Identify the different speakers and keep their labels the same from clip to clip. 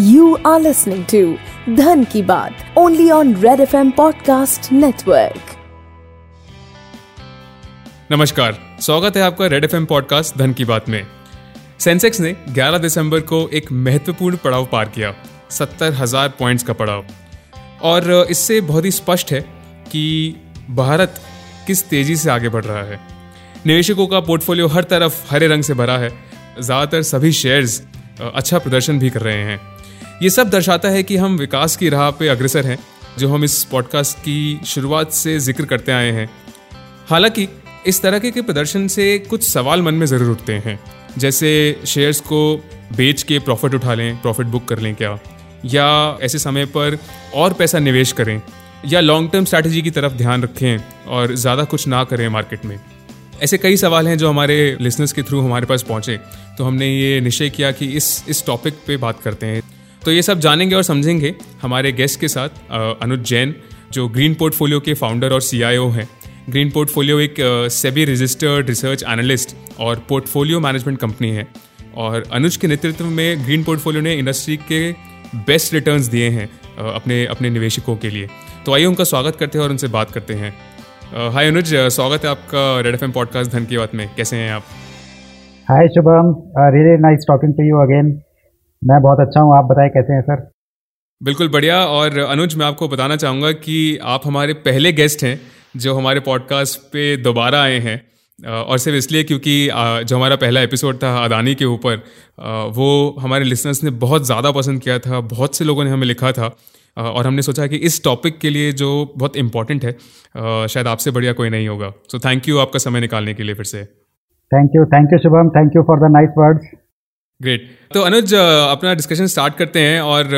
Speaker 1: You are listening to Dhan Ki Baat, only on Red FM Podcast Network.
Speaker 2: नमस्कार, स्वागत है आपका red F M podcast धन की बात में। सेंसेक्स ने 11 दिसंबर को एक महत्वपूर्ण पड़ाव पार किया, सत्तर हज़ार पॉइंट्स का पड़ाव। और इससे बहुत ही स्पष्ट है कि भारत किस तेज़ी से आगे बढ़ रहा है। निवेशकों का पोर्टफोलियो हर तरफ़ हरे रंग से भरा है, ज़्यादातर सभी शेयर्स अच्छा प्रदर्शन भी कर रहे हैं। ये सब दर्शाता है कि हम विकास की राह पे अग्रसर हैं, जो हम इस पॉडकास्ट की शुरुआत से ज़िक्र करते आए हैं। हालाँकि, इस तरह के प्रदर्शन से कुछ सवाल मन में ज़रूर उठते हैं, जैसे शेयर्स को बेच के प्रॉफिट उठा लें प्रॉफिट बुक कर लें क्या? या ऐसे समय पर और पैसा निवेश करें, या लॉन्ग टर्म स्ट्रैटेजी की तरफ़ ध्यान रखें और ज़्यादा कुछ ना करें मार्केट में। ऐसे कई सवाल हैं जो हमारे लिसनर्स के थ्रू हमारे पास पहुँचे तो हमने ये निश्चय किया कि इस इस टॉपिक पे बात करते हैं। तो ये सब जानेंगे और समझेंगे हमारे गेस्ट के साथ अनुज जैन, जो ग्रीन पोर्टफोलियो के फाउंडर और सी हैं। ग्रीन पोर्टफोलियो एक सेबी रजिस्टर्ड रिसर्च एनालिस्ट और पोर्टफोलियो मैनेजमेंट कंपनी है। और अनुज के नेतृत्व में ग्रीन पोर्टफोलियो ने इंडस्ट्री के बेस्ट रिटर्न्स दिए हैं अपने अपने निवेशकों के लिए। तो आइए उनका स्वागत करते हैं और उनसे बात करते हैं। हाय अनुज स्वागत है आपका रेड एफएम पॉडकास्ट धन की बात में। कैसे हैं आप?
Speaker 3: Hi Shubham. Really nice talking to you again मैं बहुत अच्छा हूँ आप बताएँ कैसे हैं सर?
Speaker 2: बिल्कुल बढ़िया और अनुज मैं आपको बताना चाहूँगा कि आप हमारे पहले गेस्ट हैं जो हमारे पॉडकास्ट पे दोबारा आए हैं और सिर्फ़ इसलिए क्योंकि जो हमारा पहला एपिसोड था अदानी के ऊपर वो हमारे लिसनर्स ने बहुत ज़्यादा पसंद किया था बहुत से लोगों ने हमें लिखा था और हमने सोचा कि इस टॉपिक के लिए जो बहुत इंपॉर्टेंट है शायद आपसे बढ़िया कोई नहीं होगा। सो थैंक यू आपका समय निकालने के लिए फिर से।
Speaker 3: Thank you thank you Shubham thank you for the nice words
Speaker 2: great तो अनुज अपना डिस्कशन स्टार्ट करते हैं और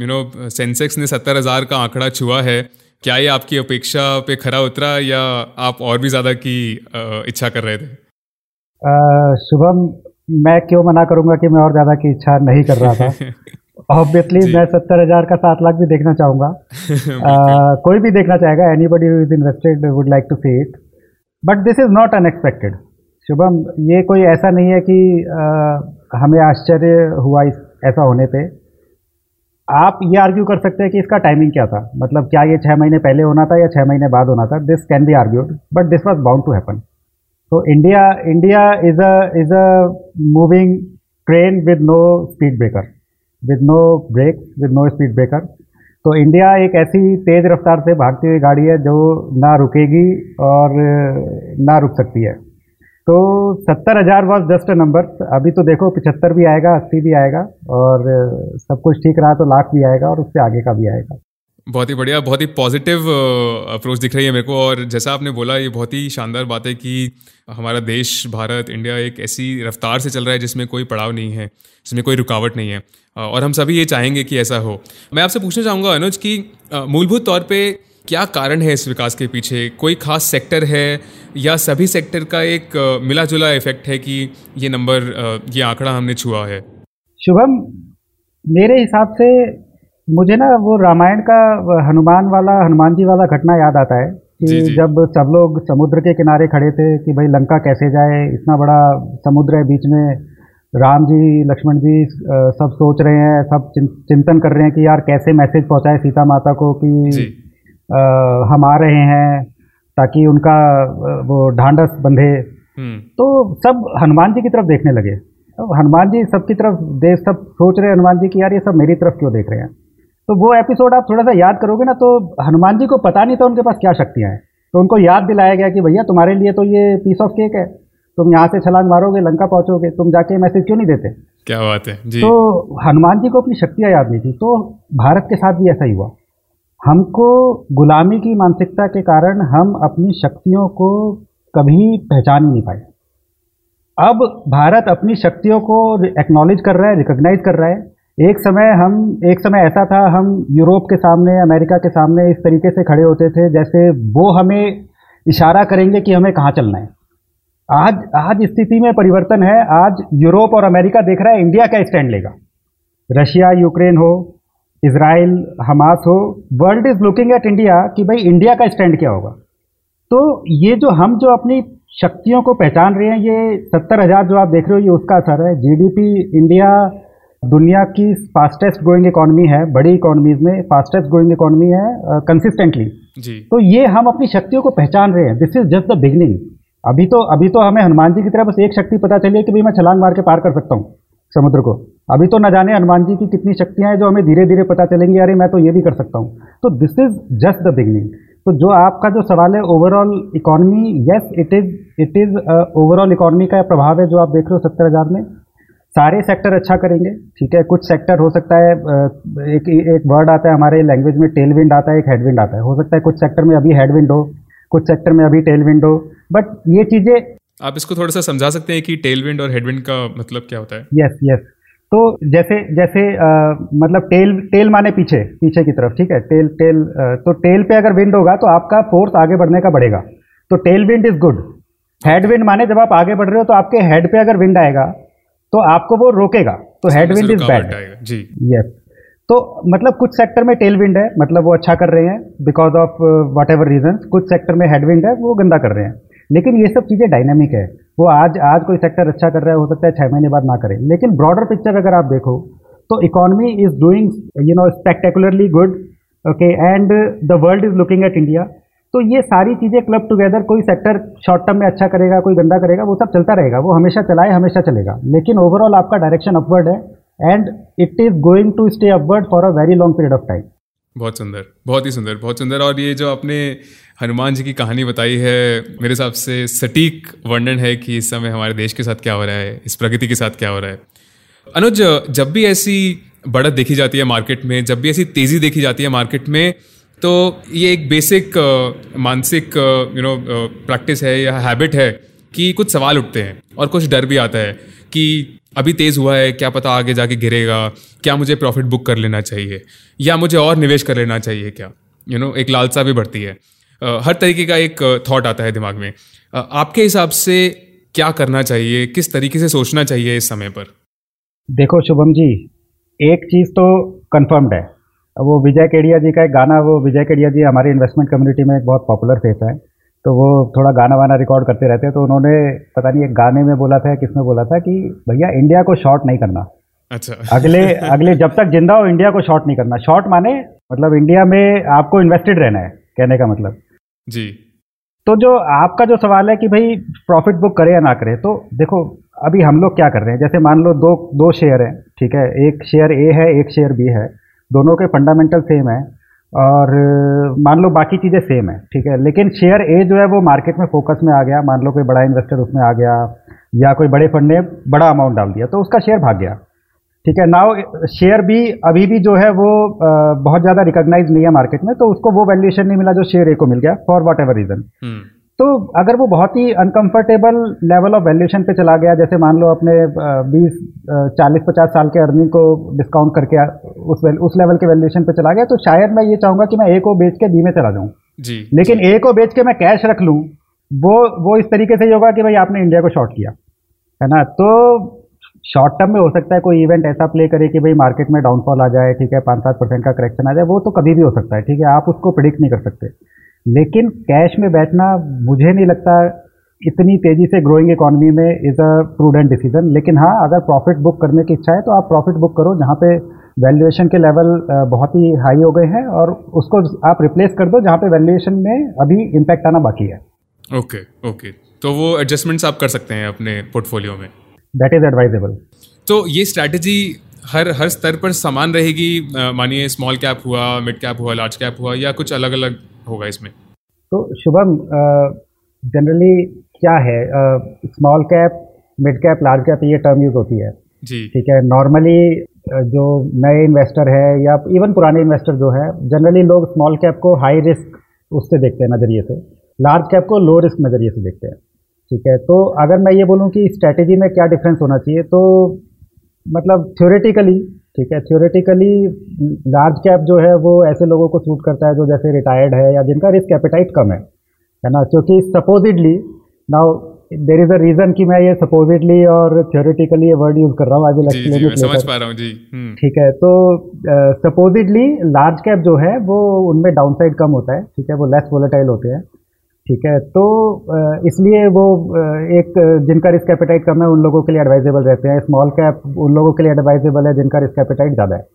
Speaker 2: यू नो सेंसेक्स ने सत्तर हज़ार का आंकड़ा छुआ है। क्या ये आपकी अपेक्षा पे खरा उतरा या आप और भी ज़्यादा की इच्छा कर रहे थे?
Speaker 3: शुभम मैं क्यों मना करूँगा कि मैं और ज़्यादा की इच्छा नहीं कर रहा था? ऑब्वियसली मैं सत्तर हज़ार का सात लाख भी देखना चाहूँगा। Uh, कोई भी देखना चाहेगा anybody is invested would like to see it but this is not unexpected Shubham ये कोई ऐसा नहीं है कि uh, हमें आश्चर्य हुआ इस ऐसा होने पे। आप ये आर्ग्यू कर सकते हैं कि इसका टाइमिंग क्या था? मतलब क्या ये छः महीने पहले होना था या छः महीने बाद होना था? This can be argued but this was bound to happen तो India India is a is a moving train with no speed breaker with no break with no speed breaker तो इंडिया एक ऐसी तेज़ रफ्तार से भागती हुई गाड़ी है जो ना रुकेगी और ना रुक सकती है। तो सत्तर हज़ार वॉज़ जस्ट नंबर अभी तो देखो पिछहत्तर भी आएगा, अस्सी भी आएगा, और सब कुछ ठीक रहा तो लाख भी आएगा और उससे आगे का भी आएगा।
Speaker 2: बहुत ही बढ़िया, बहुत ही पॉजिटिव अप्रोच दिख रही है मेरे को। और जैसा आपने बोला, ये बहुत ही शानदार बात है कि हमारा देश, भारत, इंडिया एक ऐसी रफ्तार से चल रहा है जिसमें कोई पड़ाव नहीं है, जिसमें कोई रुकावट नहीं है। और हम सभी ये चाहेंगे कि ऐसा हो। मैं आपसे पूछना चाहूँगा, अनुज, कि मूलभूत तौर पर क्या कारण है इस विकास के पीछे? कोई खास सेक्टर है? या सभी सेक्टर का एक मिला जुला इफ़ेक्ट है कि ये नंबर ये आंकड़ा हमने छुआ है?
Speaker 3: शुभम मेरे हिसाब से मुझे ना वो रामायण का हनुमान वाला हनुमान जी वाला घटना याद आता है कि जी जी। जब सब लोग समुद्र के किनारे खड़े थे कि भाई लंका कैसे जाए इतना बड़ा समुद्र है बीच में राम जी लक्ष्मण जी सब सोच रहे हैं सब चिंतन कर रहे हैं कि यार कैसे मैसेज पहुँचाए सीता माता को कि हम आ रहे हैं ताकि उनका वो ढांडस बंधे। हम्म। तो सब हनुमान जी की तरफ़ देखने लगे। तो हनुमान जी सबकी तरफ़ देख सब सोच रहे हनुमान जी की यार ये सब मेरी तरफ़ क्यों देख रहे हैं? तो वो एपिसोड आप थोड़ा सा याद करोगे ना तो हनुमान जी को पता नहीं था उनके पास क्या शक्तियाँ हैं। तो उनको याद दिलाया गया कि भैया तुम्हारे लिए तो ये पीस ऑफ़ केक है। तुम यहाँ से छलांग मारोगे लंका पहुँचोगे तुम जाके मैसेज क्यों नहीं देते?
Speaker 2: क्या बात है। जी।
Speaker 3: तो हनुमान जी को अपनी शक्तियाँ याद नहीं थी। तो भारत के साथ भी ऐसा ही हुआ। हमको गुलामी की मानसिकता के कारण हम अपनी शक्तियों को कभी पहचान ही नहीं पाए। अब भारत अपनी शक्तियों को एक्नॉलेज कर रहा है रिकॉग्नाइज कर रहा है। एक समय हम, एक समय ऐसा था, हम यूरोप के सामने, अमेरिका के सामने इस तरीके से खड़े होते थे जैसे वो हमें इशारा करेंगे कि हमें कहाँ चलना है। आज आज स्थिति में परिवर्तन है। आज यूरोप और अमेरिका देख रहा है, इंडिया क्या स्टैंड लेगा। रशिया, यूक्रेन हो इसराइल हमास हो world is looking at India कि भाई इंडिया का स्टैंड क्या होगा? तो ये जो हम जो अपनी शक्तियों को पहचान रहे हैं ये सत्तर हज़ार जो आप देख रहे हो ये उसका असर है। जीडीपी इंडिया दुनिया की फास्टेस्ट ग्रोइंग इकोनॉमी है बड़ी इकोनॉमीज में फास्टेस्ट ग्रोइंग इकोनॉमी है कंसिस्टेंटली
Speaker 2: जी।
Speaker 3: तो ये हम अपनी शक्तियों को पहचान रहे हैं। This is just the beginning अभी तो अभी तो हमें हनुमान जी की तरह बस एक शक्ति पता चली है कि भाई मैं छलांग मार के पार कर सकता हूँ। समुद्र को। अभी तो न जाने हनुमान जी की कितनी शक्तियाँ हैं जो हमें धीरे धीरे पता चलेंगी, अरे मैं तो ये भी कर सकता हूँ। तो this is just the beginning तो जो आपका जो सवाल है overall economy yes it is it is overall economy का प्रभाव है जो आप देख रहे हो सत्तर हज़ार में। सारे सेक्टर अच्छा करेंगे, ठीक है? कुछ सेक्टर हो सकता है एक एक वर्ड आता है हमारे लैंग्वेज में टेल विंड आता है, एक हेडविंड आता है। हो सकता है कुछ सेक्टर में अभी हेडविंड हो, कुछ सेक्टर में अभी टेल विंड हो बट ये चीज़ें
Speaker 2: आप इसको थोड़ा सा समझा सकते हैं कि टेल विंड और हेडविंड का मतलब क्या होता है?
Speaker 3: यस यस तो जैसे जैसे आ, मतलब टेल टेल माने पीछे पीछे की तरफ़ ठीक है? टेल टेल आ, तो टेल पे अगर विंड होगा तो आपका फोर्स आगे बढ़ने का बढ़ेगा। तो tail wind is good head wind माने जब आप आगे बढ़ रहे हो तो आपके हेड पे अगर विंड आएगा तो आपको वो रोकेगा। तो head wind is bad
Speaker 2: ji.
Speaker 3: Yes तो मतलब कुछ सेक्टर में टेल विंड है मतलब वो अच्छा कर रहे हैं because of whatever reason कुछ सेक्टर में हेड विंड है वो गंदा कर रहे हैं। लेकिन ये सब चीज़ें डायनेमिक है। वो आज आज कोई सेक्टर अच्छा कर रहा है, हो सकता है छः महीने बाद ना करे। लेकिन ब्रॉडर पिक्चर अगर आप देखो तो economy is doing you know spectacularly good okay and the world is looking at India तो ये सारी चीज़ें क्लब टुगेदर कोई सेक्टर शॉर्ट टर्म में अच्छा करेगा, कोई गंदा करेगा, वो सब चलता रहेगा। वो हमेशा चलाए, हमेशा चलेगा। लेकिन ओवरऑल आपका डायरेक्शन अपवर्ड है and it is going to stay upward for a very long period of time
Speaker 2: बहुत सुंदर, बहुत ही सुंदर, बहुत सुंदर। और ये जो आपने हनुमान जी की कहानी बताई है, मेरे हिसाब से सटीक वर्णन है कि इस समय हमारे देश के साथ क्या हो रहा है, इस प्रगति के साथ क्या हो रहा है। अनुज, जब भी ऐसी बढ़त देखी जाती है मार्केट में, जब भी ऐसी तेज़ी देखी जाती है मार्केट में तो ये एक बेसिक, मानसिक यू नो प्रैक्टिस है या हैबिट है कि कुछ सवाल उठते हैं और कुछ डर भी आता है कि अभी तेज़ हुआ है क्या पता आगे जाके गिरेगा क्या मुझे प्रॉफिट बुक कर लेना चाहिए या मुझे और निवेश कर लेना चाहिए क्या? यू you नो know, एक लालसा भी बढ़ती है। uh, हर तरीके का एक थॉट आता है दिमाग में। uh, आपके हिसाब से क्या करना चाहिए किस तरीके से सोचना चाहिए इस समय पर?
Speaker 3: देखो शुभम जी एक चीज़ तो कन्फर्म्ड है। वो विजय केडिया जी का एक गाना वो विजय केडिया जी हमारी इन्वेस्टमेंट कम्युनिटी में एक बहुत पॉपुलर फेस है। तो वो थोड़ा गाना वाना रिकॉर्ड करते रहते हैं तो उन्होंने पता नहीं एक गाने में बोला था किसमें बोला था कि भैया इंडिया को शॉर्ट नहीं करना।
Speaker 2: अच्छा।
Speaker 3: अगले अगले जब तक ज़िंदा हो इंडिया को शॉर्ट नहीं करना। शॉर्ट माने मतलब इंडिया में आपको इन्वेस्टेड रहना है कहने का मतलब।
Speaker 2: जी।
Speaker 3: तो जो आपका जो सवाल है कि भाई प्रॉफिट बुक करे या ना करे तो देखो अभी हम लोग क्या कर रहे हैं? जैसे मान लो दो दो शेयर हैं ठीक है? एक शेयर ए है एक शेयर बी है। दोनों के फंडामेंटल सेम है। और मान लो बाकी चीज़ें सेम है, ठीक है? लेकिन शेयर ए जो है वो मार्केट में फोकस में आ गया। मान लो कोई बड़ा इन्वेस्टर उसमें आ गया या कोई बड़े फंड ने बड़ा अमाउंट डाल दिया तो उसका शेयर भाग गया। ठीक है? नाउ शेयर भी अभी भी जो है वो बहुत ज़्यादा रिकॉग्नाइज नहीं है मार्केट में तो उसको वो वैल्यूएशन नहीं मिला जो शेयर ए को मिल गया फॉर वॉट एवर रीज़न तो अगर वो बहुत ही अनकंफर्टेबल लेवल ऑफ़ वैल्यूएशन पे चला गया जैसे मान लो अपने बीस चालीस पचास साल के अर्निंग को डिस्काउंट करके उस उस लेवल के वैल्यूएशन पे चला गया तो शायद मैं ये चाहूँगा कि मैं ए को बेच के बी में चला जाऊँ।
Speaker 2: जी।
Speaker 3: लेकिन ए को बेच के मैं कैश रख लूँ वो वो इस तरीके से ही होगा कि भाई आपने इंडिया को शॉर्ट किया है ना? तो शॉर्ट टर्म में हो सकता है कोई इवेंट ऐसा प्ले करे कि भाई मार्केट में डाउनफॉल आ जाए ठीक है पाँच सात परसेंट का करेक्शन आ जाए वो तो कभी भी हो सकता है ठीक है? आप उसको प्रिडिक्ट नहीं कर सकते। लेकिन कैश में बैठना मुझे नहीं लगता इतनी तेज़ी से ग्रोइंग इकोनॉमी में इज़ अ प्रूडेंट डिसीज़न लेकिन हाँ अगर प्रॉफिट बुक करने की इच्छा है तो आप प्रॉफिट बुक करो जहाँ पे वैल्यूएशन के लेवल बहुत ही हाई हो गए हैं और उसको आप रिप्लेस कर दो जहाँ पे वैल्यूएशन में अभी इम्पैक्ट आना बाकी है।
Speaker 2: Okay okay, okay okay. तो वो एडजस्टमेंट्स आप कर सकते हैं अपने पोर्टफोलियो में।
Speaker 3: दैट इज़ एडवाइजेबल
Speaker 2: तो ये स्ट्रैटेजी हर हर स्तर पर समान रहेगी? मानिए स्मॉल कैप हुआ मिड कैप हुआ लार्ज कैप हुआ या कुछ अलग अलग होगा इसमें।
Speaker 3: तो शुभम जनरली क्या है? Small cap mid cap large cap ये टर्म यूज़ होती है।
Speaker 2: जी।
Speaker 3: ठीक है? नॉर्मली जो नए इन्वेस्टर है या इवन पुराने इन्वेस्टर जो है जनरली लोग स्मॉल कैप को हाई रिस्क उससे देखते हैं नज़रिए से। लार्ज कैप को लो रिस्क नज़रिए से देखते हैं। ठीक है? तो अगर मैं ये बोलूँ कि स्ट्रैटेजी में क्या डिफरेंस होना चाहिए तो मतलब थ्योरेटिकली ठीक है थ्योरेटिकली लार्ज कैप जो है वो ऐसे लोगों को सूट करता है जो जैसे रिटायर्ड है या जिनका रिस्क एपेटाइट कम है है ना? क्योंकि supposedly now there is a reason कि मैं ये सपोजिडली और थ्योरेटिकली ये वर्ड यूज़ कर रहा हूँ आई विल एक्सप्लेन
Speaker 2: इट समझ पा रहा हूँ जी
Speaker 3: हम्म। ठीक है तो सपोजिडली लार्ज कैप जो है वो उनमें डाउनसाइड कम होता है ठीक है वो लेस वोलेटाइल होते हैं। ठीक है? तो इसलिए वो एक जिनका रिस्क एपेटाइट कम है उन लोगों के लिए एडवाइजेबल रहते हैं। स्मॉल कैप उन लोगों के लिए एडवाइजेबल है जिनका रिस्क एपेटाइट ज़्यादा है।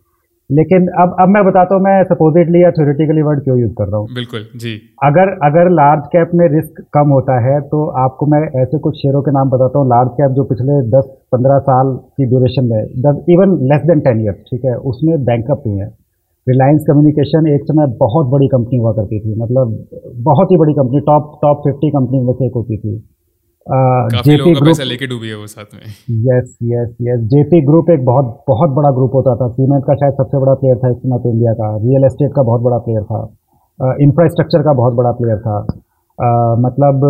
Speaker 3: लेकिन अब अब मैं बताता हूँ मैं सपोजिटली या थ्योरेटिकली वर्ड क्यों यूज़ कर रहा हूँ?
Speaker 2: बिल्कुल जी।
Speaker 3: अगर अगर लार्ज कैप में रिस्क कम होता है तो आपको मैं ऐसे कुछ शेयरों के नाम बताता हूँ। लार्ज कैप जो पिछले 10-15 साल की ड्यूरेशन में दस even less than ten years ठीक है? उसमें बैंकअप हुई है। रिलायंस कम्युनिकेशन एक समय बहुत बड़ी कंपनी हुआ करती थी मतलब बहुत ही बड़ी company top top fifty company में से एक होती थी।
Speaker 2: जेपी ग्रुप लेके डूबी है वो साथ में।
Speaker 3: Yes yes yes JP group एक बहुत बहुत बड़ा ग्रुप होता था। सीमेंट का शायद सबसे बड़ा प्लेयर था इस समय तो इंडिया का। रियल एस्टेट का बहुत बड़ा प्लेयर था। इंफ्रास्ट्रक्चर का बहुत बड़ा प्लेयर था। मतलब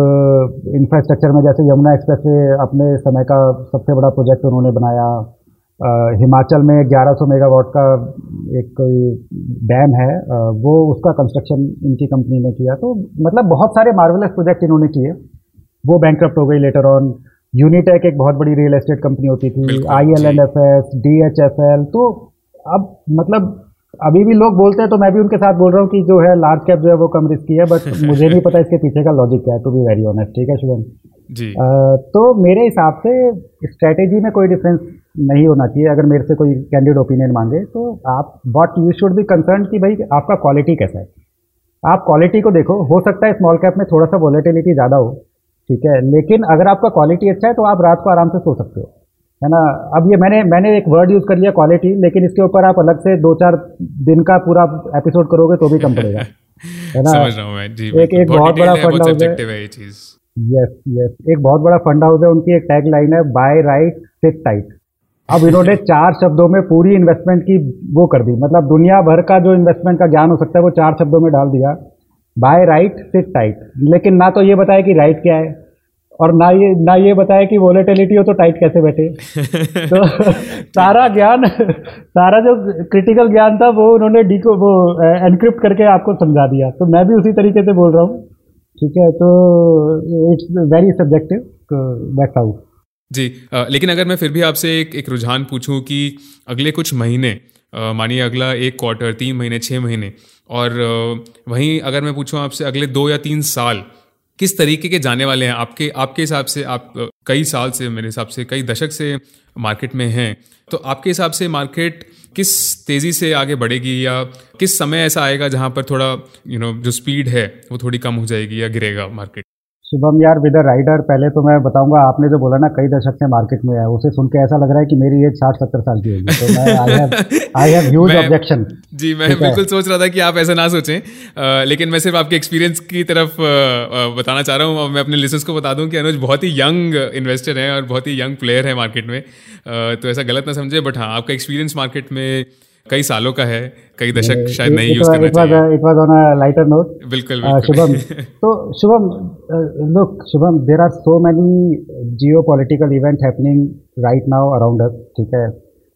Speaker 3: इंफ्रास्ट्रक्चर में जैसे यमुना एक्सप्रेस अपने समय का सबसे बड़ा प्रोजेक्ट उन्होंने बनाया। हिमाचल में 1100 मेगावाट का एक कोई डैम है वो उसका कंस्ट्रक्शन इनकी कंपनी ने किया। तो मतलब बहुत सारे मार्वलस प्रोजेक्ट इन्होंने किए। वो बैंक हो गई लेटर ऑन यूनिटेक एक बहुत बड़ी रियल एस्टेट कंपनी होती थी। I L L F S D H F L तो अब मतलब अभी भी लोग बोलते हैं तो मैं भी उनके साथ बोल रहा हूँ कि जो है लार्ज कैप जो है वो कम रिस्की है बट मुझे नहीं पता इसके पीछे का लॉजिक क्या है टू बी वेरी ऑनेस्ट ठीक है शुभम?
Speaker 2: जी।
Speaker 3: आ, तो मेरे हिसाब से स्ट्रेटेजी में कोई डिफरेंस नहीं होना चाहिए। अगर मेरे से कोई कैंडिड ओपिनियन मांगे तो आप what you should be concern कि भाई आपका क्वालिटी कैसा है। आप क्वालिटी को देखो। हो सकता है स्मॉल कैप में थोड़ा सा वॉलेटिलिटी ज़्यादा हो ठीक है? लेकिन अगर आपका क्वालिटी अच्छा है तो आप रात को आराम से सो सकते हो। है ना? अब ये मैंने मैंने एक वर्ड यूज़ कर लिया क्वालिटी लेकिन इसके ऊपर आप अलग से दो चार दिन का पूरा एपिसोड करोगे तो भी कम पड़ेगा।
Speaker 2: है ना? समझ रहा हूँ मैं। जी
Speaker 3: एक एक बहुत बड़ा फंड हाउस है। यस यस एक बहुत बड़ा फंड हाउस है उनकी एक टैग लाइन है बाय राइट सिट टाइट अब इन्होंने चार शब्दों में पूरी इन्वेस्टमेंट की वो कर दी। मतलब दुनिया भर का जो इन्वेस्टमेंट का ज्ञान हो सकता है वो चार शब्दों में डाल दिया। बाय राइट सिट टाइट लेकिन ना तो ये बताया कि राइट क्या है और ना ये ना ये बताया कि वोलेटिलिटी हो तो टाइट कैसे बैठे। तो सारा ज्ञान सारा जो क्रिटिकल ज्ञान था वो उन्होंने डी को वो एनक्रिप्ट करके आपको समझा दिया। तो मैं भी उसी तरीके से बोल रहा हूँ। ठीक है तो it's very subjective that's how
Speaker 2: जी आ, लेकिन अगर मैं फिर भी आपसे एक एक रुझान पूछूँ कि अगले कुछ महीने मानिए अगला एक क्वार्टर तीन महीने छः महीने और वहीं अगर मैं पूछूँ आपसे अगले दो या तीन साल किस तरीके के जाने वाले हैं आपके आपके हिसाब से आप कई साल से मेरे हिसाब से कई दशक से मार्केट में हैं तो आपके हिसाब से मार्केट किस तेज़ी से आगे बढ़ेगी या किस समय ऐसा आएगा जहाँ पर थोड़ा यू you नो know, जो स्पीड है वो थोड़ी कम हो जाएगी या गिरेगा मार्केट
Speaker 3: शुभम यार विद राइडर पहले तो मैं बताऊँगा आपने जो बोला ना कई दशक से मार्केट में है उसे सुन के ऐसा लग रहा है कि मेरी एज साठ सत्तर साल की होगी। तो मैं I have I have huge objection
Speaker 2: जी मैं बिल्कुल सोच रहा था कि आप ऐसा ना सोचें। आ, लेकिन मैं सिर्फ़ आपके एक्सपीरियंस की तरफ़ आ, बताना चाह रहा हूँ। और मैं अपने लिसनर्स को बता दूँ कि अनुज बहुत ही यंग इन्वेस्टर हैं और बहुत ही यंग प्लेयर है मार्केट में। तो ऐसा गलत ना समझे बट हाँ आपका एक्सपीरियंस मार्केट में कई सालों का है कई दशक शायद नहीं यूज़ करना चाहिए।
Speaker 3: It was on a lighter note
Speaker 2: बिल्कुल
Speaker 3: शुभम तो Shubham look Shubham there are so many geopolitical event happening right now around us ठीक है?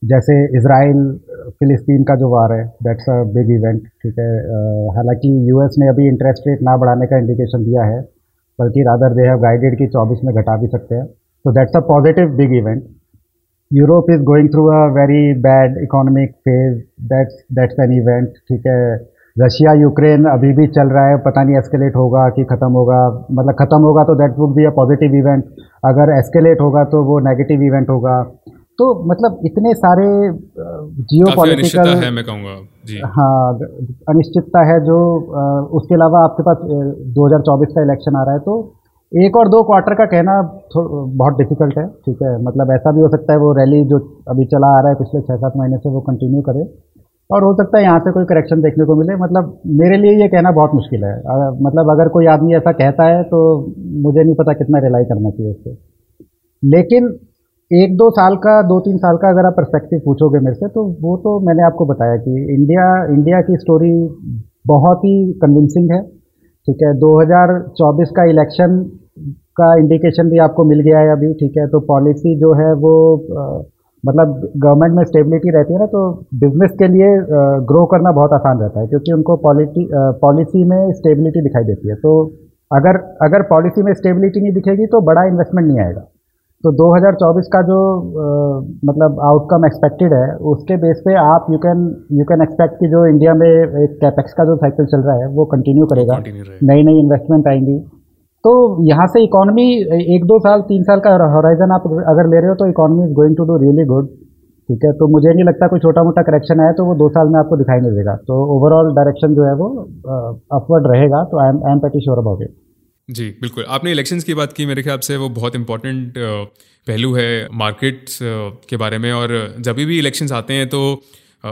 Speaker 3: जैसे इसराइल फिलिस्तीन का जो वार है दैट्स अ बिग इवेंट ठीक है? हालाँकि यूएस ने अभी इंटरेस्ट रेट ना बढ़ाने का इंडिकेशन दिया है बल्कि रादर दे हैव गाइडेड कि 24 में घटा भी सकते हैं। तो that's a positive big event Europe is going through a very bad economic phase that's that's an event ठीक है? रशिया यूक्रेन अभी भी चल रहा है। पता नहीं एस्केलेट होगा कि ख़त्म होगा। मतलब ख़त्म होगा तो that would be a positive event अगर एस्केलेट होगा तो वो नेगेटिव इवेंट होगा। तो मतलब इतने सारे जियो पॉलिटिकल
Speaker 2: है मैं कहूँगा। जी।
Speaker 3: हाँ अनिश्चितता है जो उसके अलावा आपके पास 2024 का इलेक्शन आ रहा है तो एक और दो क्वार्टर का कहना बहुत डिफ़िकल्ट है, ठीक है? मतलब ऐसा भी हो सकता है वो रैली जो अभी चला आ रहा है पिछले छः सात महीने से वो कंटिन्यू करे। और हो सकता है यहाँ से कोई करेक्शन देखने को मिले। मतलब मेरे लिए ये कहना बहुत मुश्किल है। मतलब अगर कोई आदमी ऐसा कहता है तो मुझे नहीं पता कितना रिलाई करना चाहिए उससे। लेकिन एक दो साल का, दो तीन साल का अगर आप परस्पेक्टिव पूछोगे मेरे से तो वो तो मैंने आपको बताया कि इंडिया इंडिया की स्टोरी बहुत ही कन्विंसिंग है। ठीक है 2024 का इलेक्शन का इंडिकेशन भी आपको मिल गया है अभी ठीक है। तो पॉलिसी जो है वो आ, मतलब गवर्नमेंट में स्टेबिलिटी रहती है ना तो बिज़नेस के लिए ग्रो करना बहुत आसान रहता है क्योंकि उनको पॉलिटी पॉलिसी में स्टेबिलिटी दिखाई देती है। तो अगर अगर पॉलिसी में स्टेबिलिटी नहीं दिखेगी तो बड़ा इन्वेस्टमेंट नहीं आएगा। तो 2024 का जो आ, मतलब आउटकम एक्सपेक्टेड है उसके बेस पे आप you can you can expect कि जो इंडिया में एक कैपेक्स का जो साइकिल चल रहा है वो कंटिन्यू करेगा। नई नई इन्वेस्टमेंट आएँगी। तो यहाँ से इकोनॉमी एक दो साल तीन साल का हॉराइजन आप अगर ले रहे हो तो economy is going to do really good ठीक है? तो मुझे नहीं लगता कोई छोटा मोटा करेक्शन आया तो वो दो साल में आपको दिखाई नहीं देगा। तो ओवरऑल डायरेक्शन जो है वो अपवर्ड रहेगा। तो I am I am pretty sure about it
Speaker 2: जी, बिल्कुल। आपने इलेक्शंस की बात की मेरे ख्याल से, वो बहुत इंपॉर्टेंट पहलू है मार्केट्स के बारे में और जब भी इलेक्शंस आते हैं तो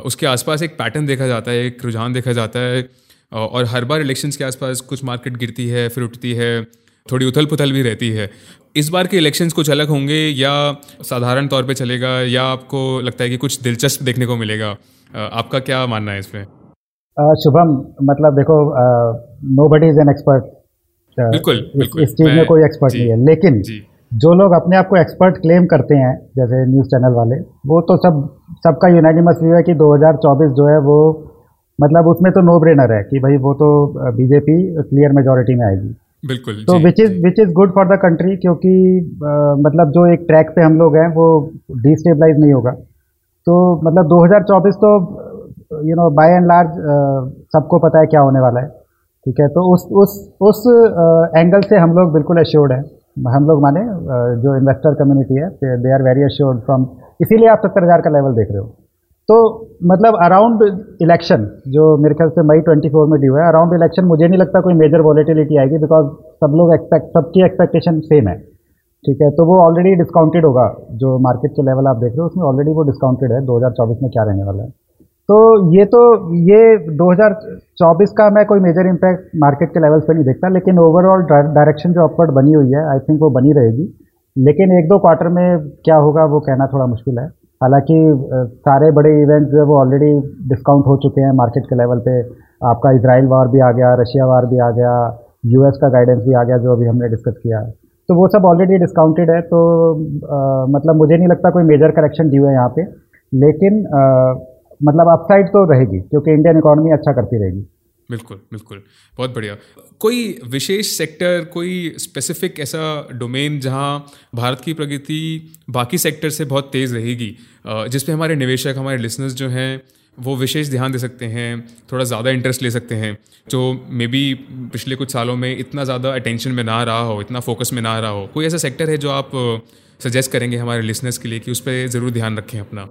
Speaker 2: उसके आसपास एक पैटर्न देखा जाता है, एक रुझान देखा जाता है और हर बार इलेक्शंस के आसपास कुछ मार्केट गिरती है, फिर उठती है, थोड़ी उथल पुथल भी रहती है। इस बार के इलेक्शंस कुछ अलग होंगे या साधारण तौर पे चलेगा या आपको लगता है कि कुछ दिलचस्प देखने को मिलेगा? आपका क्या मानना है इसमें
Speaker 3: शुभम मतलब देखो nobody is an expert
Speaker 2: बिल्कुल
Speaker 3: इस, इस चीज़ में कोई एक्सपर्ट नहीं है। लेकिन जो। लोग अपने आप को एक्सपर्ट क्लेम करते हैं जैसे न्यूज़ चैनल वाले वो तो सब सबका यूनाइनिमस व्यू है कि 2024 जो है वो मतलब उसमें तो नो ब्रेनर है कि भाई वो तो बीजेपी क्लियर मेजोरिटी में आएगी।
Speaker 2: बिल्कुल
Speaker 3: तो which is which is good for the country क्योंकि आ, मतलब जो एक ट्रैक पे हम लोग हैं वो डिस्टेबलाइज नहीं होगा। तो मतलब 2024 तो you know by and large सबको पता है क्या होने वाला है। ठीक है? तो उस उस उस एंगल से हम लोग बिल्कुल एश्योर्ड हैं। हम लोग माने जो इन्वेस्टर कम्युनिटी है they are very assured from इसीलिए आप सत्तर हज़ार का लेवल देख रहे हो। तो मतलब अराउंड इलेक्शन जो मेरे ख्याल से मई 24 में ड्यू है अराउंड इलेक्शन मुझे नहीं लगता कोई मेजर वॉलेटिलिटी आएगी बिकॉज़ सब लोग एक्सपेक्ट सबकी एक्सपेक्टेशन सेम है। ठीक है? तो वो ऑलरेडी डिस्काउंटेड होगा, जो मार्केट के लेवल आप देख रहे हो, उसमें ऑलरेडी वो डिस्काउंटेड है 2024 में क्या रहने वाला है। तो ये तो ये 2024 का मैं कोई मेजर इम्पैक्ट मार्केट के लेवल पे नहीं देखता लेकिन ओवरऑल डायरेक्शन जो अपवर्ड बनी हुई है आई थिंक वो बनी रहेगी। लेकिन एक दो क्वार्टर में क्या होगा वो कहना थोड़ा मुश्किल है। हालाँकि सारे बड़े इवेंट्स जो है वो ऑलरेडी डिस्काउंट हो चुके हैं मार्केट के लेवल पे। आपका इसराइल वार भी आ गया रशिया वार भी आ गया यूएस का गाइडेंस भी आ गया जो अभी हमने डिस्कस किया है। तो वो सब ऑलरेडी डिस्काउंटेड है तो आ, मतलब मुझे नहीं लगता कोई मेजर करेक्शन ड्यू है यहाँ पे। लेकिन आ, मतलब अपसाइड तो रहेगी, क्योंकि इंडियन इकोनॉमी अच्छा करती रहेगी।
Speaker 2: बिल्कुल बिल्कुल। बहुत बढ़िया। कोई विशेष सेक्टर कोई स्पेसिफिक ऐसा डोमेन जहाँ भारत की प्रगति बाकी सेक्टर से बहुत तेज़ रहेगी जिस पे हमारे निवेशक, हमारे लिसनर्स जो हैं, वो विशेष ध्यान दे सकते हैं, थोड़ा ज़्यादा इंटरेस्ट ले सकते हैं, जो मे बी पिछले कुछ सालों में इतना ज़्यादा अटेंशन में ना रहा हो, इतना फोकस में ना रहा हो। कोई ऐसा सेक्टर है जो आप सजेस्ट करेंगे हमारे लिसनर्स के लिए कि उस पर ज़रूर ध्यान रखें अपना?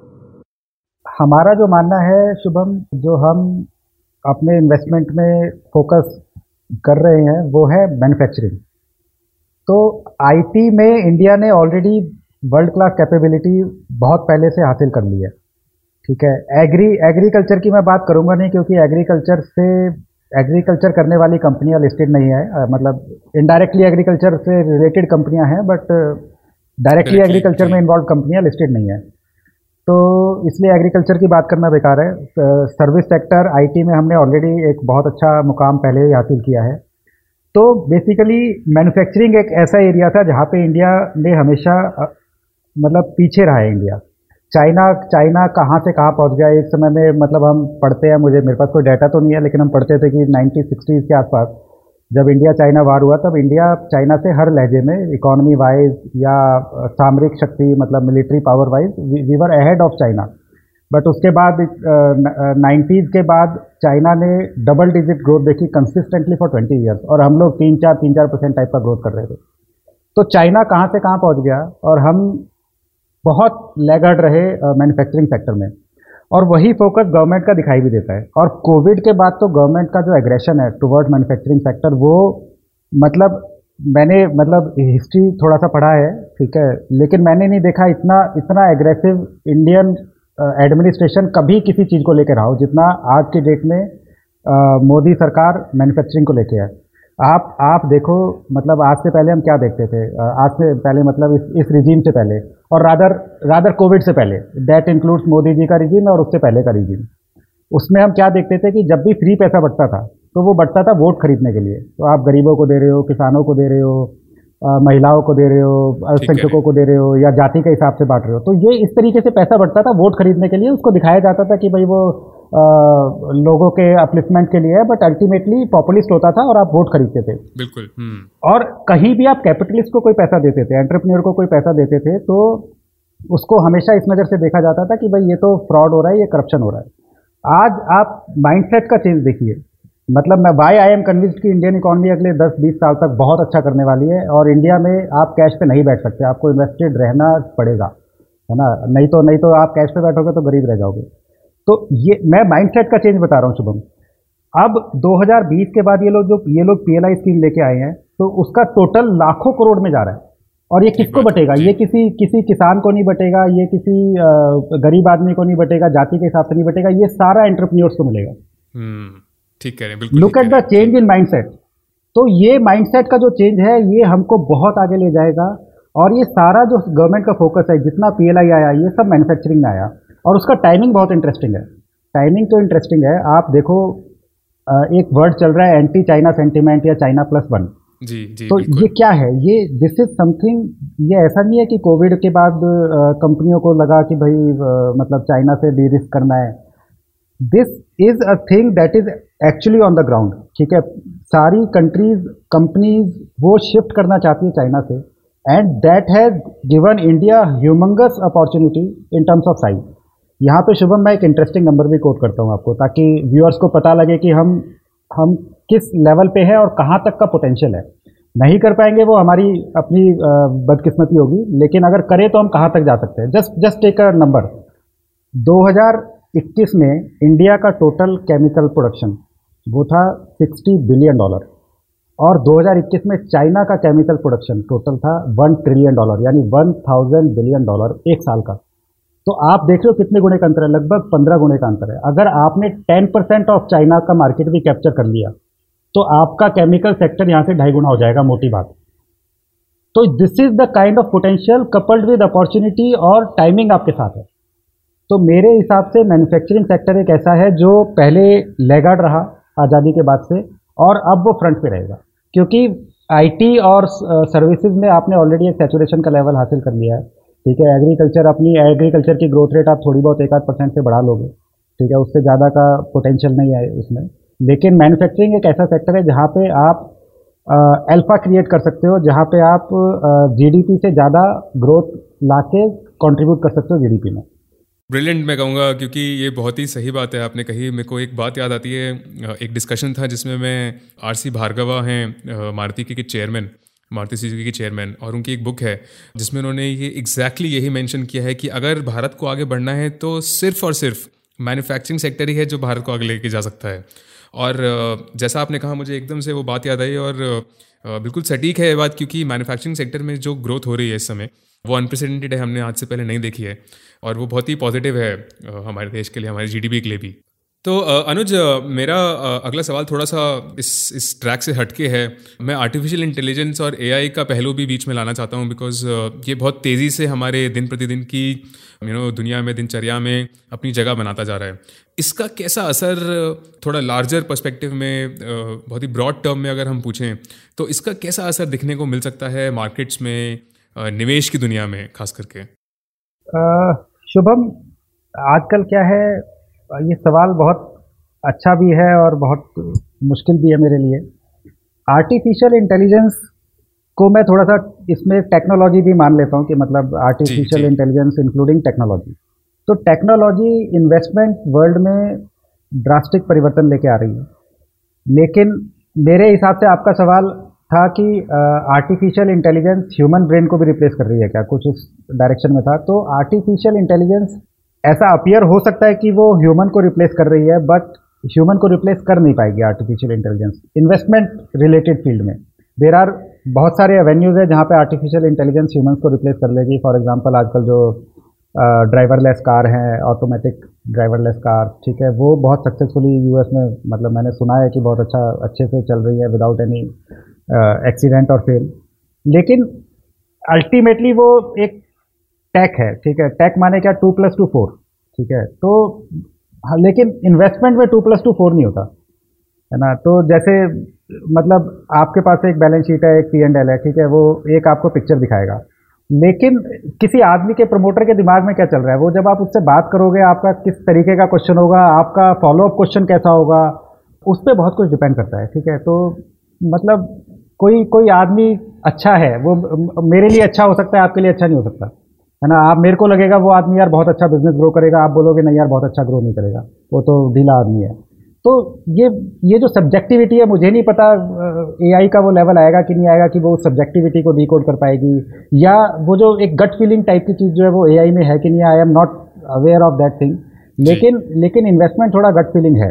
Speaker 3: हमारा जो मानना है शुभम जो हम अपने इन्वेस्टमेंट में फोकस कर रहे हैं वो है मैन्युफैक्चरिंग तो आईटी में इंडिया ने ऑलरेडी वर्ल्ड क्लास कैपेबिलिटी बहुत पहले से हासिल कर ली है। ठीक है? एग्री एग्रीकल्चर की मैं बात करूँगा नहीं क्योंकि एग्रीकल्चर से एग्रीकल्चर करने वाली कंपनियाँ लिस्टेड नहीं है। मतलब इनडायरेक्टली एग्रीकल्चर से रिलेटेड कंपनियाँ हैं बट डायरेक्टली एग्रीकल्चर में इन्वॉल्व कंपनियाँ लिस्टेड नहीं है। तो इसलिए एग्रीकल्चर की बात करना बेकार है। सर्विस सेक्टर आईटी में हमने ऑलरेडी एक बहुत अच्छा मुकाम पहले ही हासिल किया है। तो बेसिकली मैन्युफैक्चरिंग एक ऐसा एरिया था जहाँ पे इंडिया ने हमेशा मतलब पीछे रहा है इंडिया चाइना चाइना कहाँ से कहाँ पहुँच गया एक समय में मतलब हम पढ़ते हैं, मुझे, मेरे पास कोई डाटा तो नहीं है, लेकिन हम पढ़ते थे कि नाइनटीन सिक्सटीज़ के आसपास। जब इंडिया चाइना वार हुआ, तब इंडिया चाइना से हर लहजे में इकोनॉमी वाइज या सामरिक शक्ति मतलब military power wise we were ahead of China but उसके बाद नाइन्टीज़ के बाद चाइना ने डबल डिजिट ग्रोथ देखी कंसिस्टेंटली फॉर ट्वेंटी ईयर्स और हम लोग तीन चार तीन चार परसेंट टाइप का ग्रोथ कर रहे थे। तो चाइना कहाँ से कहाँ पहुँच गया और हम बहुत लेगर्ड रहे मैन्युफैक्चरिंग सेक्टर में। और वही फोकस गवर्नमेंट का दिखाई भी देता है। और कोविड के बाद तो गवर्नमेंट का जो एग्रेशन है टुवर्ड मैन्युफैक्चरिंग सेक्टर वो मतलब मैंने मतलब हिस्ट्री थोड़ा सा पढ़ा है, ठीक है? लेकिन मैंने नहीं देखा इतना इतना एग्रेसिव इंडियन एडमिनिस्ट्रेशन कभी किसी चीज़ को लेकर रहा हो जितना आज के डेट में मोदी सरकार मैन्युफैक्चरिंग को लेके है। आप आप देखो मतलब आज से पहले हम क्या देखते थे? आज से पहले मतलब इस इस रिजीम से पहले और रादर रादर कोविड से पहले डेट इंक्लूड्स मोदी जी का रिजीम और उससे पहले का रिजीम उसमें हम क्या देखते थे कि जब भी फ्री पैसा बढ़ता था तो वो बढ़ता था वोट खरीदने के लिए। तो आप गरीबों को दे रहे हो किसानों को दे रहे हो महिलाओं को दे रहे हो अल्पसंख्यकों को दे रहे हो या जाति के हिसाब से बांट रहे हो तो ये इस तरीके से पैसा बढ़ता था वोट खरीदने के लिए। उसको दिखाया जाता था कि भाई वो लोगों के अपलिफ्टमेंट के लिए है बट अल्टीमेटली पॉपुलिस्ट होता था और आप वोट खरीदते थे।
Speaker 2: बिल्कुल हम्म।
Speaker 3: और कहीं भी आप कैपिटलिस्ट को कोई पैसा देते थे एंटरप्रेन्योर को कोई पैसा देते थे तो उसको हमेशा इस नज़र से देखा जाता था कि भाई ये तो फ्रॉड हो रहा है ये करप्शन हो रहा है। आज आप माइंडसेट का चेंज देखिए। मतलब मैं वाई आई एम कन्विंस कि इंडियन इकोनॉमी अगले 10-20 साल तक बहुत अच्छा करने वाली है और इंडिया में आप कैश पे नहीं बैठ सकते आपको इन्वेस्टेड रहना पड़ेगा है ना? नहीं तो नहीं तो आप कैश पे बैठोगे तो गरीब रह जाओगे। तो ये मैं माइंडसेट का चेंज बता रहा हूँ शुभम। अब 2020 के बाद ये लोग जो ये लोग पीएलआई स्कीम लेके आए हैं तो उसका टोटल लाखों करोड़ में जा रहा है। और ये किसको बटेगा? ये किसी किसी किसान को नहीं बटेगा ये किसी गरीब आदमी को नहीं बटेगा जाति के हिसाब से नहीं बटेगा ये सारा एंटरप्रेन्योर्स को मिलेगा।
Speaker 2: हम्म, ठीक कह रहे हैं बिल्कुल
Speaker 3: look at the change in mindset तो ये माइंडसेट का जो चेंज है ये हमको बहुत आगे ले जाएगा। और ये सारा जो गवर्नमेंट का फोकस है जितना पीएलआई आया ये सब मैन्युफैक्चरिंग में आया। और उसका टाइमिंग बहुत इंटरेस्टिंग है। टाइमिंग तो इंटरेस्टिंग है। आप देखो एक वर्ड चल रहा है एंटी चाइना सेंटिमेंट या चाइना प्लस वन
Speaker 2: जी जी
Speaker 3: तो ये क्या है? ये दिस इज़ समथिंग ये ऐसा नहीं है कि कोविड के बाद कंपनियों को लगा कि भाई मतलब चाइना से डी रिस्क करना है। This is a thing that is actually on the ground ठीक है? सारी कंट्रीज़ कंपनीज़ वो शिफ्ट करना चाहती है चाइना से। And that has given India humongous opportunity in terms of size यहाँ पे शुभम, मैं एक इंटरेस्टिंग नंबर भी कोट करता हूँ आपको, ताकि व्यूअर्स को पता लगे कि हम हम किस लेवल पे है और कहाँ तक का पोटेंशियल है। नहीं कर पाएँगे वो हमारी अपनी बदकिस्मती होगी, लेकिन अगर करें तो हम कहाँ तक जा सकते हैं। Just just take a number 2021 में इंडिया का टोटल केमिकल प्रोडक्शन वो था 60 बिलियन डॉलर और 2021 में चाइना का केमिकल प्रोडक्शन टोटल था 1 ट्रिलियन डॉलर यानी 1000 बिलियन डॉलर एक साल का। तो आप देख रहे हो कितने गुणे का अंतर है? लगभग पंद्रह गुणे का अंतर है। अगर आपने टेन परसेंट ऑफ़ चाइना का मार्केट भी कैप्चर कर लिया तो आपका केमिकल सेक्टर यहाँ से ढाई गुना हो जाएगा, मोटी बात। तो this is the kind of potential coupled with opportunity और टाइमिंग आपके साथ है। तो मेरे हिसाब से मैन्युफैक्चरिंग सेक्टर एक ऐसा है जो पहले लेगार्ड रहा आज़ादी के बाद से और अब वो फ्रंट पे रहेगा। क्योंकि आईटी और सर्विसेज़ में आपने ऑलरेडी एक सेचुरेशन का लेवल हासिल कर लिया है। ठीक है एग्रीकल्चर अपनी एग्रीकल्चर की ग्रोथ रेट आप थोड़ी बहुत एक आध परसेंट से बढ़ा लोगे। ठीक है, उससे ज़्यादा का पोटेंशियल नहीं है उसमें लेकिन मैन्युफैक्चरिंग एक ऐसा सेक्टर है जहाँ पे आप अल्फ़ा क्रिएट कर सकते हो, जहाँ पे आप जीडीपी से ज़्यादा ग्रोथ लाके कंट्रीब्यूट कर सकते हो जीडीपी में।
Speaker 2: ब्रिलियंट मैं कहूँगा क्योंकि ये बहुत ही सही बात है, आपने कही। मेरे को एक बात याद आती है एक डिस्कशन था जिसमें मैं आर सी भार्गवा हैं मारुति के चेयरमैन मारुति सुजुकी के चेयरमैन और उनकी एक बुक है, जिसमें उन्होंने ये एग्जैक्टली यही मेंशन किया है कि अगर भारत को आगे बढ़ना है तो सिर्फ़ और सिर्फ़ मैन्युफैक्चरिंग सेक्टर ही है जो भारत को आगे लेके जा सकता है। और जैसा आपने कहा, मुझे एकदम से वो बात याद आई और बिल्कुल सटीक है ये बात, क्योंकि मैन्युफैक्चरिंग सेक्टर में जो ग्रोथ हो रही है इस समय, वो अनप्रेसिडेंटेड है, हमने आज से पहले नहीं देखी है। और वो बहुत ही पॉजिटिव है हमारे देश के लिए, हमारे जीडीपी के लिए भी। तो अनुज मेरा अगला सवाल थोड़ा सा इस इस ट्रैक से हटके है। मैं आर्टिफिशियल इंटेलिजेंस और एआई का पहलू भी बीच में लाना चाहता हूँ बिकॉज़ ये बहुत तेज़ी से हमारे दिन प्रतिदिन की यू नो दुनिया में, दिनचर्या में अपनी जगह बनाता जा रहा है। इसका कैसा असर, थोड़ा लार्जर पर्सपेक्टिव में बहुत ही ब्रॉड टर्म में अगर हम पूछें तो इसका कैसा असर दिखने को मिल सकता है मार्केट्स में निवेश की दुनिया में, खास करके?
Speaker 3: शुभम, आजकल क्या है ये सवाल बहुत अच्छा भी है और बहुत मुश्किल भी है मेरे लिए। आर्टिफिशियल इंटेलिजेंस को मैं थोड़ा सा इसमें टेक्नोलॉजी भी मान लेता हूँ कि मतलब आर्टिफिशियल इंटेलिजेंस इंक्लूडिंग टेक्नोलॉजी तो टेक्नोलॉजी इन्वेस्टमेंट वर्ल्ड में ड्रास्टिक परिवर्तन लेके आ रही है। लेकिन मेरे हिसाब से आपका सवाल था कि आर्टिफिशियल इंटेलिजेंस ह्यूमन ब्रेन को भी रिप्लेस कर रही है क्या? कुछ उस डायरेक्शन में था। तो आर्टिफिशियल इंटेलिजेंस ऐसा अपियर हो सकता है कि वो ह्यूमन को रिप्लेस कर रही है बट ह्यूमन को रिप्लेस कर नहीं पाएगी artificial intelligence investment related field में। देर आर बहुत सारे एवेन्यूज है जहाँ पे आर्टिफिशियल इंटेलिजेंस ह्यूमंस को रिप्लेस कर लेगी। फॉर एग्जांपल आजकल जो ड्राइवरलेस कार हैं ऑटोमेटिक ड्राइवरलेस कार ठीक है, वो बहुत सक्सेसफुली यूएस में मतलब मैंने सुना है कि बहुत अच्छा अच्छे से चल रही है विदाउट एनी एक्सीडेंट और फेल लेकिन अल्टीमेटली वो एक टेक है, ठीक है? टेक माने क्या? टू प्लस टू फोर ठीक है? तो हाँ लेकिन इन्वेस्टमेंट में टू प्लस टू फोर नहीं होता, है ना? तो जैसे मतलब आपके पास एक बैलेंस शीट है, एक पी एंड एल है, ठीक है? वो एक आपको पिक्चर दिखाएगा। लेकिन किसी आदमी के प्रमोटर के दिमाग में क्या चल रहा है? वो जब आप उससे बात करोगे, आपका किस तरीके का क्वेश्चन होगा, आपका फॉलोअप क्वेश्चन कैसा होगा, उस पर बहुत कुछ डिपेंड करता है, ठीक है? तो मतलब कोई कोई आदमी अच्छा है, वो, मेरे लिए अच्छा हो सकता है, आपके लिए अच्छा नहीं हो सकता। है ना? आप मेरे को लगेगा वो आदमी यार बहुत अच्छा बिज़नेस ग्रो करेगा आप बोलोगे नहीं यार बहुत अच्छा ग्रो नहीं करेगा। वो तो ढीला आदमी है। तो ये ये जो सब्जेक्टिविटी है मुझे नहीं पता एआई का वो लेवल आएगा कि नहीं आएगा कि वो सब्जेक्टिविटी को डिकोड कर पाएगी या वो जो एक गट फीलिंग टाइप की चीज़ जो है वो एआई में है कि नहीं I am not aware of that thing लेकिन लेकिन इन्वेस्टमेंट थोड़ा गट फीलिंग है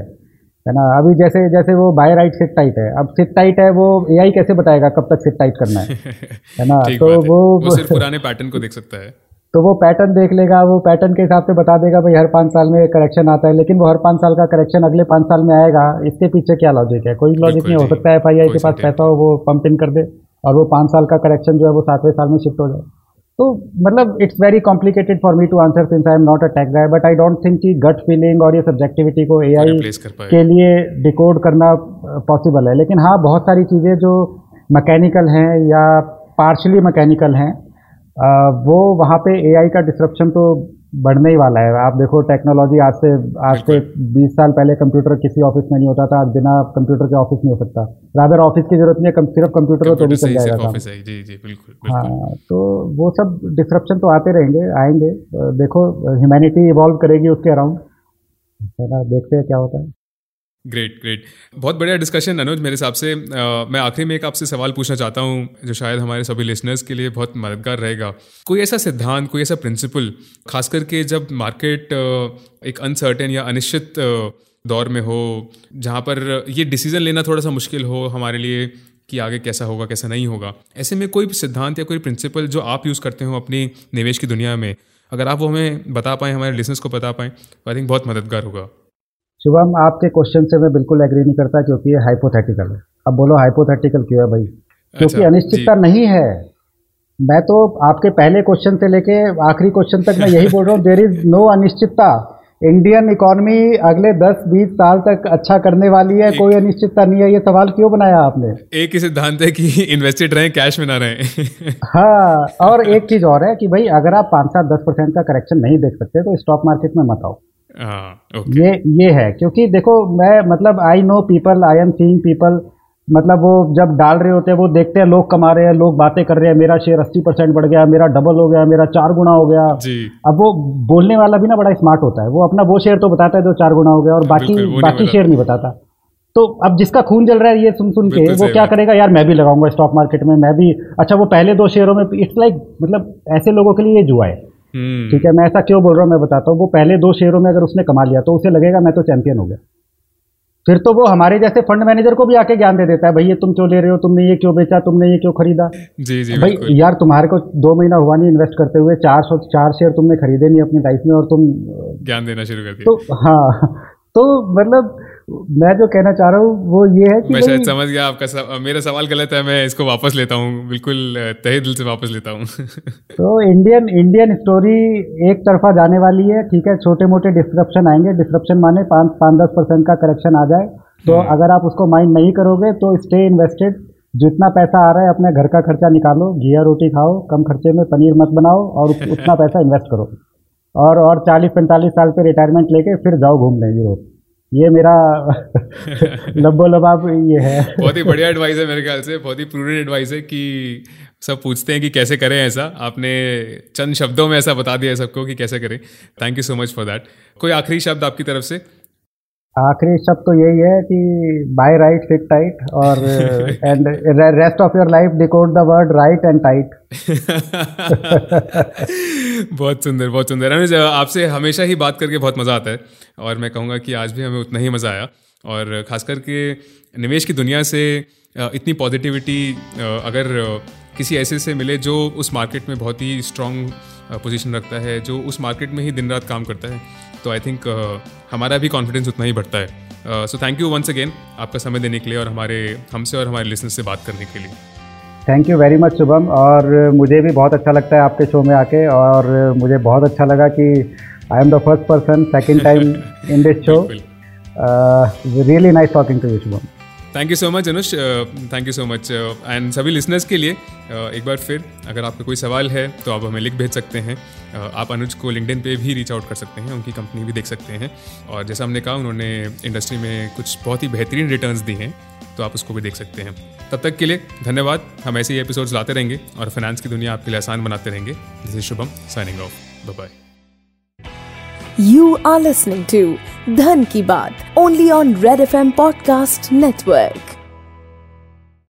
Speaker 3: है ना? अभी जैसे जैसे वो बाय राइट सिट टाइट है अब सिट टाइट है वो एआई कैसे बताएगा कब तक सिट टाइट करना है? है ना?
Speaker 2: तो वो, वो सिर्फ़ पुराने पैटर्न को देख सकता है।
Speaker 3: तो वो पैटर्न देख लेगा वो पैटर्न के हिसाब से बता देगा भाई हर पाँच साल में करेक्शन आता है। लेकिन वो हर पाँच साल का करेक्शन अगले पाँच साल में आएगा इसके पीछे क्या लॉजिक है? कोई लॉजिक नहीं हो सकता है एफ़ आई आई के पास पैसा हो वो पंप इन कर दे और वो पाँच साल का करेक्शन जो है वो सातवें साल में शिफ्ट हो जाए। तो मतलब it's very complicated for me to answer since I am not a tech guy but I don't think कि गट फीलिंग और ये सब्जेक्टिविटी को ए के लिए डिकोड करना पॉसिबल है। लेकिन हाँ बहुत सारी चीज़ें जो मैकेनिकल हैं या पार्शली मैकेनिकल हैं वो वहाँ पे एआई का डिस्ट्रप्शन तो बढ़ने ही वाला है। आप देखो टेक्नोलॉजी आज से आज से 20 साल पहले कंप्यूटर किसी ऑफ़िस में नहीं होता था। आज बिना कंप्यूटर के ऑफ़िस नहीं हो सकता। रादर ऑफ़िस की ज़रूरत नहीं है सिर्फ़ कंप्यूटर हो तो भी चल जाएगा जी जी बिल्कुल हाँ तो वो सब डिस्ट्रप्शन तो आते रहेंगे आएँगे। देखो ह्यूमैनिटी इवॉल्व करेगी उसके अराउंड है ना देखते हैं क्या होता है।
Speaker 2: ग्रेट ग्रेट बहुत बढ़िया डिस्कशन अनुज मेरे हिसाब से। आ, मैं आखिरी में एक आपसे सवाल पूछना चाहता हूँ जो शायद हमारे सभी लिसनर्स के लिए बहुत मददगार रहेगा। कोई ऐसा सिद्धांत कोई ऐसा प्रिंसिपल खास करके जब मार्केट एक अनसर्टेन या अनिश्चित दौर में हो जहाँ पर ये डिसीज़न लेना थोड़ा सा मुश्किल हो हमारे लिए कि आगे कैसा होगा कैसा नहीं होगा। ऐसे में कोई सिद्धांत या कोई प्रिंसिपल जो आप यूज़ करते हो अपनी निवेश की दुनिया में अगर आप वो हमें बता पाएँ हमारे लिसनर्स को बता पाएँ आई थिंक बहुत मददगार होगा।
Speaker 3: शुभम आपके क्वेश्चन से मैं बिल्कुल एग्री नहीं करता क्योंकि ये हाइपोथेटिकल है। अब बोलो हाइपोथेटिकल क्यों है भाई? क्योंकि अच्छा, अनिश्चितता नहीं है। मैं तो आपके पहले क्वेश्चन से लेके आखिरी क्वेश्चन तक मैं यही बोल रहा हूँ देर इज़ नो अनिश्चितता। इंडियन इकोनॉमी अगले 10-20 साल तक अच्छा करने वाली है कोई अनिश्चितता नहीं है। ये सवाल क्यों बनाया आपने?
Speaker 2: एक ही सिद्धांत है कि इन्वेस्टेड रहे कैश में ना रहे।
Speaker 3: हाँ और एक चीज़ और है कि भाई अगर आप पाँच सात दस परसेंट का करेक्शन नहीं देख सकते तो स्टॉक मार्केट में मत आओ।
Speaker 2: हाँ,
Speaker 3: ये ये है क्योंकि देखो मैं मतलब I know people I am seeing people मतलब वो जब डाल रहे होते हैं वो देखते हैं लोग कमा रहे हैं लोग बातें कर रहे हैं मेरा शेयर अस्सी परसेंट बढ़ गया मेरा डबल हो गया मेरा चार गुना हो गया.
Speaker 2: जी।
Speaker 3: अब वो बोलने वाला भी ना बड़ा स्मार्ट होता है. वो अपना वो शेयर तो बताता है जो चार गुना हो गया और बाकी बाकी शेयर नहीं बताता. तो अब जिसका खून जल रहा है ये सुन सुन के वो क्या करेगा? यार मैं भी लगाऊँगा स्टॉक मार्केट में मैं भी. अच्छा वो पहले दो शेयरों में इट्स लाइक मतलब ऐसे लोगों के लिए ये जुआ है। ठीक है मैं ऐसा क्यों बोल रहा हूँ मैं बताता हूँ। वो पहले दो शेयरों में अगर उसने कमा लिया तो उसे लगेगा मैं तो चैंपियन हो गया। फिर तो वो हमारे जैसे फंड मैनेजर को भी आके ज्ञान दे देता है भाई ये तुम क्यों ले रहे हो? तुमने ये क्यों बेचा? तुमने ये क्यों खरीदा?
Speaker 2: जी जी
Speaker 3: भाई यार तुम्हारे को दो महीना हुआ नहीं इन्वेस्ट करते हुए चार सौ चार शेयर तुमने खरीदे नहीं अपनी लाइफ में और तुम
Speaker 2: ज्ञान देना शुरू कर
Speaker 3: दिया। तो हाँ तो मतलब मैं जो कहना चाह रहा हूँ वो ये है कि
Speaker 2: मैं शायद समझ गया आपका सव... मेरा सवाल गलत है मैं इसको वापस लेता हूँ। बिल्कुल तहे दिल से वापस लेता हूँ।
Speaker 3: तो इंडियन इंडियन स्टोरी एक तरफा जाने वाली है ठीक है छोटे मोटे डिस्क्रप्शन आएँगे। डिस्क्रप्शन माने पाँच पाँच दस परसेंट का करेक्शन आ जाए। तो हम्म। अगर आप उसको माइंड नहीं करोगे तो स्टे इन्वेस्टेड जितना पैसा आ रहा है अपने घर का खर्चा निकालो। घिया रोटी खाओ कम खर्चे में पनीर मत बनाओ और उतना पैसा इन्वेस्ट करो। और और चालीस पैंतालीस साल पे रिटायरमेंट लेके फिर जाओ घूमने यूरोप। ये मेरा लबो लबाब ये है।
Speaker 2: बहुत ही बढ़िया एडवाइस है मेरे ख्याल से बहुत ही प्रूडेंट एडवाइस है कि सब पूछते हैं कि कैसे करें ऐसा। आपने चंद शब्दों में ऐसा बता दिया सबको कि कैसे करें। Thank you so much for that कोई आखिरी शब्द आपकी तरफ़ से?
Speaker 3: आखिरी शब्द तो यही है कि बाय राइट फिट टाइट और and rest of your life decode the word right and tight
Speaker 2: बहुत सुंदर बहुत सुंदर। अनुज आपसे हमेशा ही बात करके बहुत मज़ा आता है और मैं कहूँगा कि आज भी हमें उतना ही मज़ा आया और ख़ास करके निवेश की दुनिया से इतनी पॉजिटिविटी अगर किसी ऐसे से मिले जो उस मार्केट में बहुत ही स्ट्रॉन्ग पोजीशन रखता है जो उस मार्केट में ही दिन रात काम करता है। तो आई थिंक हमारा भी कॉन्फिडेंस उतना ही बढ़ता है। So thank you once again आपका समय देने के लिए और हमारे हमसे और हमारे लिसनर से बात करने के लिए।
Speaker 3: Thank you very much Shubham और मुझे भी बहुत अच्छा लगता है आपके शो में आके और मुझे बहुत अच्छा लगा कि I am the first person second time in this show really nice talking to you Shubham
Speaker 2: thank you so much Anush thank you so much and सभी लिसनर्स के लिए uh, एक बार फिर अगर आपका कोई सवाल है तो आप हमें लिख भेज सकते हैं। Uh, आप अनुज को लिंकडिन पे भी रीच आउट कर सकते हैं उनकी कंपनी भी देख सकते हैं। और जैसा हमने कहा उन्होंने इंडस्ट्री में कुछ बहुत ही बेहतरीन रिटर्न्स दी हैं तो आप उसको भी देख सकते हैं। तब तक के लिए धन्यवाद। हम ऐसे ही एपिसोड्स लाते रहेंगे और फाइनेंस की दुनिया आपके लिए आसान बनाते रहेंगे। This is Shubham signing off by
Speaker 1: You are listening to Dhan Ki Baat only on Red FM Podcast Network.